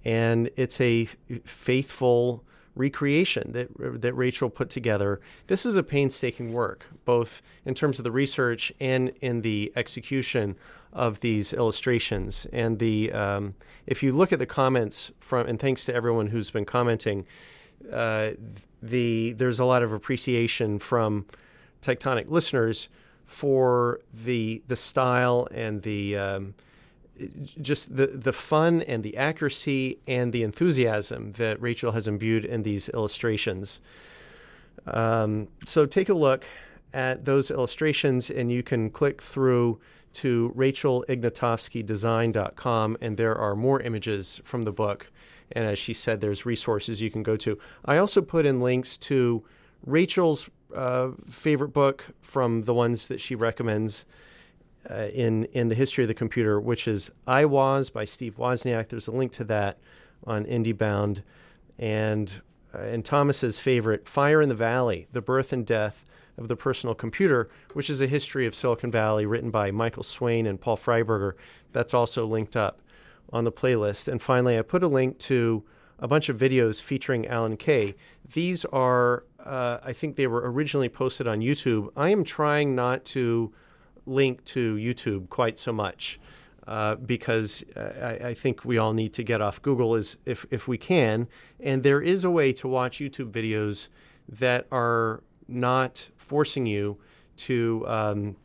And it's a faithful recreation that that Rachel put together. This is a painstaking work, both in terms of the research and in the execution of these illustrations. And the um, if you look at the comments from, and thanks to everyone who's been commenting, uh, the there's a lot of appreciation from Techtonic listeners for the the style and the um, just the the fun and the accuracy and the enthusiasm that Rachel has imbued in these illustrations. Um, so take a look at those illustrations, and you can click through to rachelignotofskydesign.com, and there are more images from the book. And as she said, there's resources you can go to. I also put in links to Rachel's uh, favorite book from the ones that she recommends uh, in in the history of the computer, which is iWoz by Steve Wozniak. There's a link to that on IndieBound, and uh, and Thomas's favorite, Fire in the Valley: The Birth and Death of the Personal Computer, which is a history of Silicon Valley, written by Michael Swaine and Paul Freiberger. That's also linked up on the playlist. And finally, I put a link to a bunch of videos featuring Alan Kay. These are, uh, I think they were originally posted on YouTube. I am trying not to link to YouTube quite so much. Uh, because uh, I, I, think we all need to get off Google if, if we can. And there is a way to watch YouTube videos that are not forcing you to um,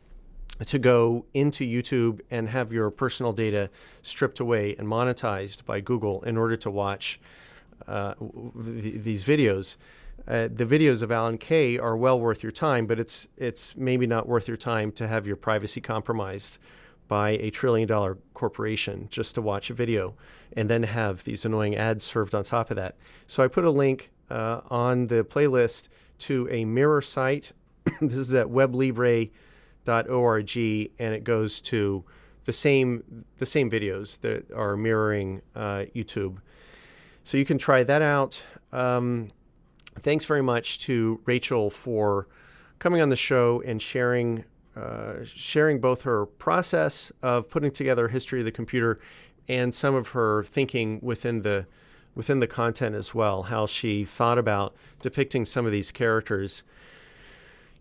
to go into YouTube and have your personal data stripped away and monetized by Google in order to watch uh, th- these videos. Uh, the videos of Alan Kay are well worth your time, but it's it's maybe not worth your time to have your privacy compromised by a trillion dollar corporation just to watch a video and then have these annoying ads served on top of that. So I put a link uh, on the playlist to a mirror site. <coughs> this is at weblibre.org and it goes to the same the same videos that are mirroring uh, YouTube. So you can try that out. Um, thanks very much to Rachel for coming on the show and sharing uh, sharing both her process of putting together history of the computer and some of her thinking within the within the content as well, how she thought about depicting some of these characters.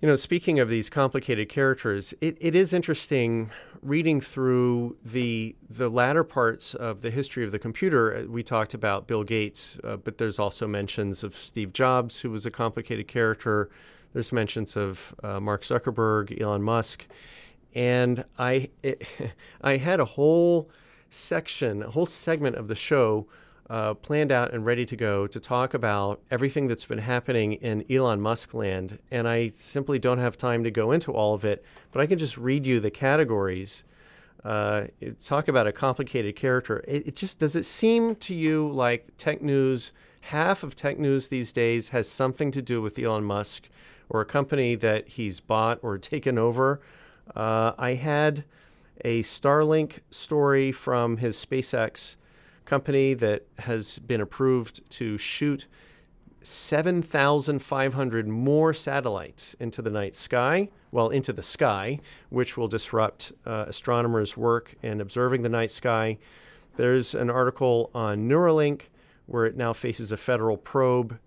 You know, speaking of these complicated characters, it, it is interesting reading through the the latter parts of the history of the computer. Uh, we talked about Bill Gates, uh, but there's also mentions of Steve Jobs, who was a complicated character. There's mentions of uh, Mark Zuckerberg, Elon Musk, and I it, <laughs> I had a whole section, a whole segment of the show uh, planned out and ready to go to talk about everything that's been happening in Elon Musk land, and I simply don't have time to go into all of it. But I can just read you the categories. Uh, talk about a complicated character. It, it just does it seem to you like tech news? Half of tech news these days has something to do with Elon Musk or a company that he's bought or <laughs> taken over. Uh, I had a Starlink story from his SpaceX company that has been approved to shoot 7,500 more satellites into the night sky, well, into the sky, which will disrupt uh, astronomers' work in observing the night sky. There's an article on Neuralink where it now faces a federal probe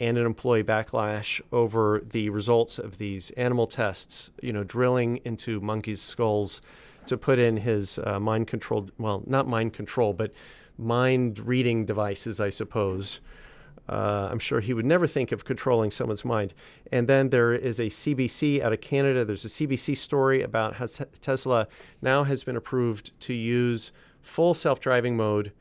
and an employee backlash over the results of these animal tests, you know, drilling into monkeys' skulls to put in his uh, mind controlled, well, not mind control, but mind reading devices, I suppose. Uh, I'm sure he would never think of controlling someone's mind. And then there is a CBC out of Canada. There's a CBC story about how Tesla now has been approved to use full self driving mode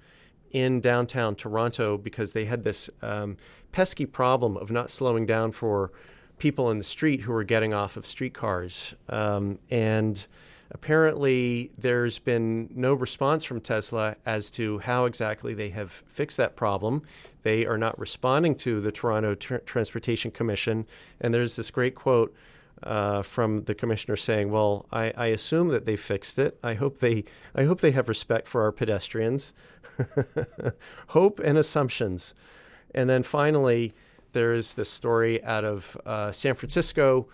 in downtown Toronto because they had this um, pesky problem of not slowing down for people in the street who were getting off of streetcars. Um, and apparently, there's been no response from Tesla as to how exactly they have fixed that problem. They are not responding to the Toronto Tr- Transportation Commission. And there's this great quote. Uh, from the commissioner saying, "Well, I, I, assume that they fixed it. I hope they I hope they have respect for our pedestrians. <laughs> Hope and assumptions." And then finally, there's this story out of uh, San Francisco.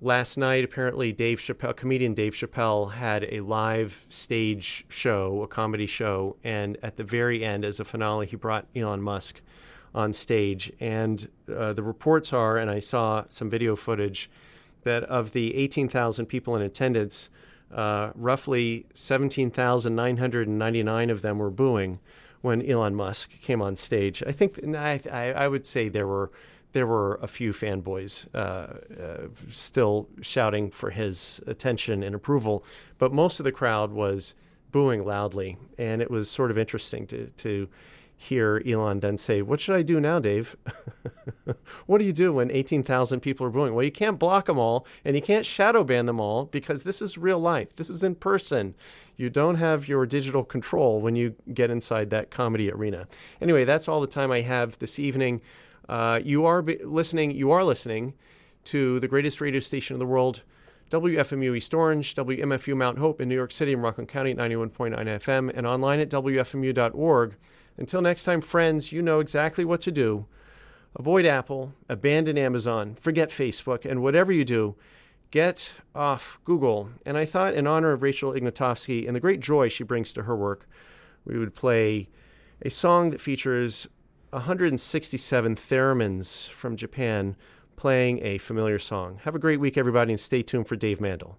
Last night, apparently, Dave Chappelle, comedian Dave Chappelle, had a live stage show, a comedy show, and at the very end, as a finale, he brought Elon Musk on stage. And uh, the reports are, and I saw some video footage, that of the 18,000 people in attendance, uh, roughly 17,999 of them were booing when Elon Musk came on stage. I think I, I would say there were there were a few fanboys uh, uh, still shouting for his attention and approval, but most of the crowd was booing loudly, and it was sort of interesting to to hear Elon then say, "What should I do now, Dave? <laughs> what do you do when 18,000 people are booing?" Well, you can't block them all, and you can't shadow ban them all because this is real life. This is in person. You don't have your digital control when you get inside that comedy arena. Anyway, that's all the time I have this evening. Uh, you are listening. You are listening to the greatest radio station in the world. WFMU East Orange, WMFU Mount Hope in New York City and Rockland County, 91.9 FM, and online at WFMU.org. Until next time, friends, you know exactly what to do. Avoid Apple, abandon Amazon, forget Facebook, and whatever you do, get off Google. And I thought, in honor of Rachel Ignotofsky and the great joy she brings to her work, we would play a song that features 167 theremins from Japan playing a familiar song. Have a great week, everybody, and stay tuned for Dave Mandl.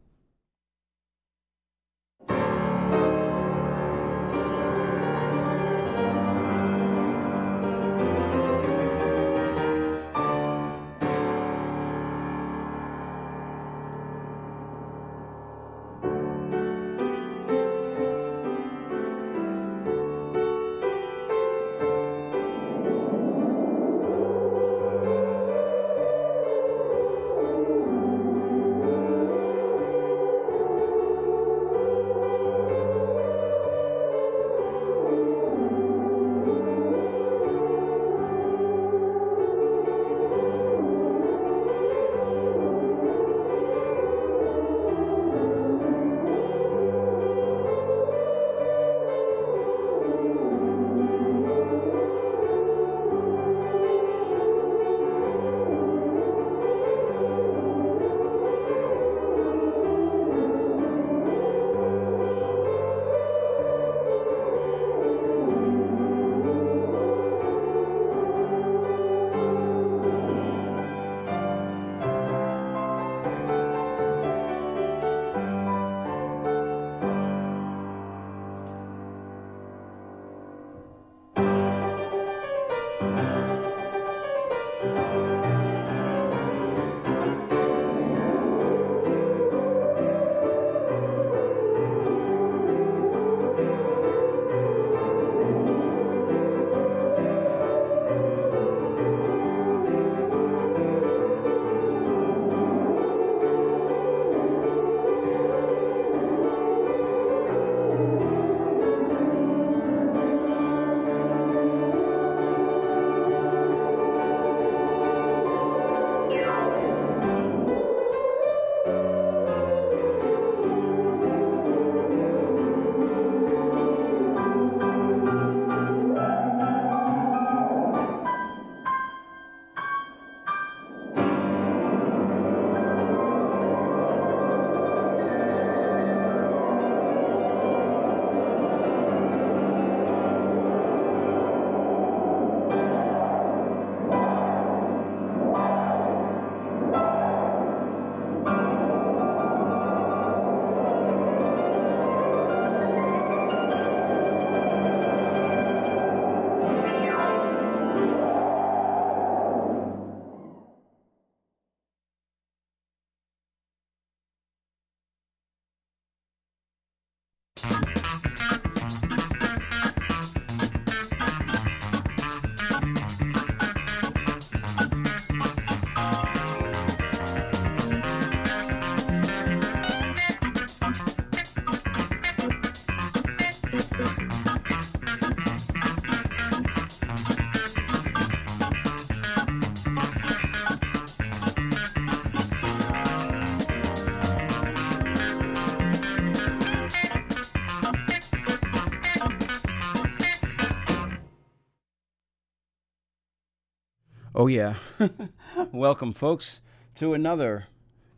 Oh, yeah. <laughs> Welcome, folks, to another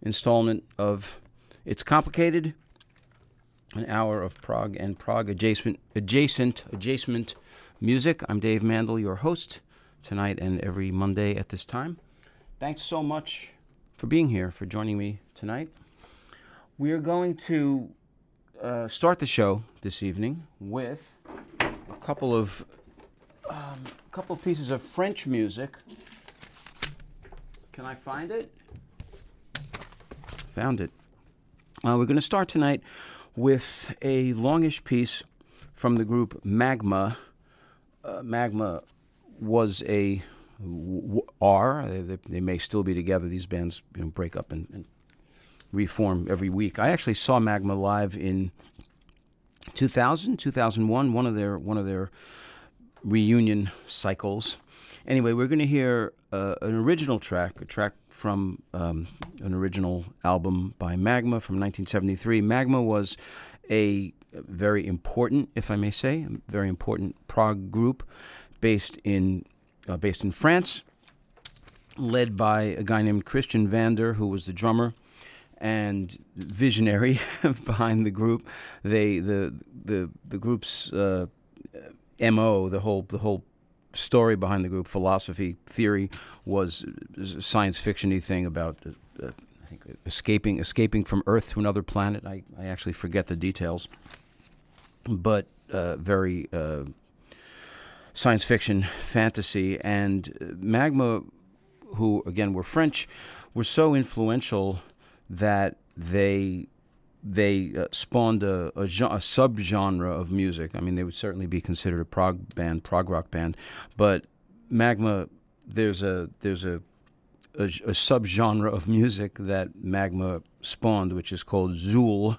installment of It's Complicated, an hour of prog and prog adjacent, adjacent, adjacent music. I'm Dave Mandl, your host, tonight and every Monday at this time. Thanks so much for being here, for joining me tonight. We are going to uh, start the show this evening with a couple of um, a couple pieces of French music can I find it? Found it. Uh, we're going to start tonight with a longish piece from the group Magma. Uh, Magma was a are they, they, may still be together. These bands you know, break up and, and reform every week. I actually saw Magma live in 2000, 2001, one of their one of their reunion cycles. Anyway, we're going to hear uh, an original track, a track from um, an original album by Magma from 1973. Magma was a very important, if I may say, a very important prog group based in uh, based in France, led by a guy named Christian Vander, who was the drummer and visionary <laughs> behind the group. They the the the group's uh, mo, the whole the whole story behind the group, philosophy, theory, was a science fictiony thing about uh, uh, I think escaping escaping from Earth to another planet. I, I actually forget the details, but uh, very uh, science fiction fantasy. And Magma, who again were French, were so influential that they they uh, spawned a, a, a subgenre of music. I mean, they would certainly be considered a prog band, prog rock band, but Magma, there's a there's a a, a subgenre of music that Magma spawned, which is called Zeuhl,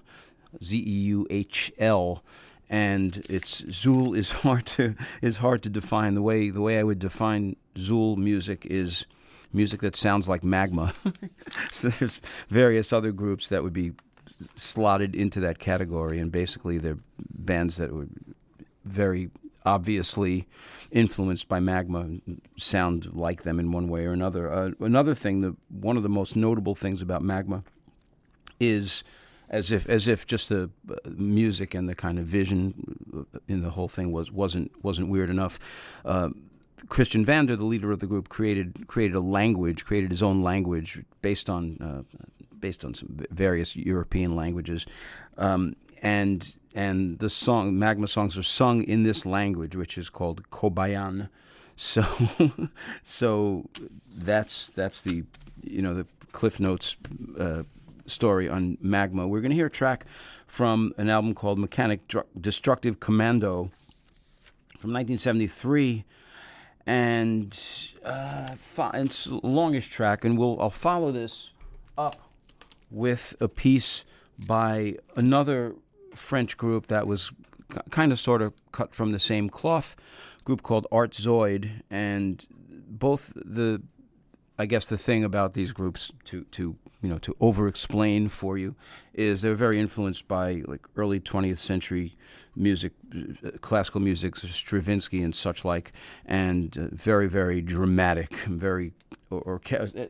Z E U H L, and it's Zeuhl is <laughs> hard to is hard to define. The way the way I would define Zeuhl music is music that sounds like magma. <laughs> so there's various other groups that would be slotted into that category, and basically they're bands that were very obviously influenced by magma sound like them in one way or another. Uh, another thing, the one of the most notable things about magma is as if as if just the uh, music and the kind of vision in the whole thing was wasn't wasn't weird enough. Uh, Christian Vander, the leader of the group, created created a language, created his own language based on uh, based on some various European languages, um, and and the song Magma songs are sung in this language, which is called Kobaïan. So, <laughs> so that's that's the you know the Cliff Notes uh, story on Magma. We're going to hear a track from an album called Mëkanïk Destruktïw Kömmandöh from 1973 and uh, it's a longish track, and we'll I'll follow this up with a piece by another French group that was kind of sort of cut from the same cloth, group called Art Zoyd, and both the I guess the thing about these groups to to you know to over explain for you is they're very influenced by like early 20th century music, classical music, Stravinsky and such like, and uh, very very dramatic, very or, or,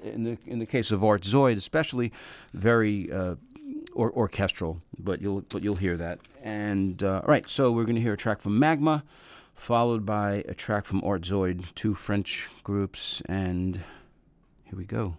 in the in the case of Art Zoyd especially, very. Uh, or, orchestral, but you'll but you'll hear that. And uh, all right, so we're going to hear a track from Magma, followed by a track from Art Zoyd, two French groups, and here we go.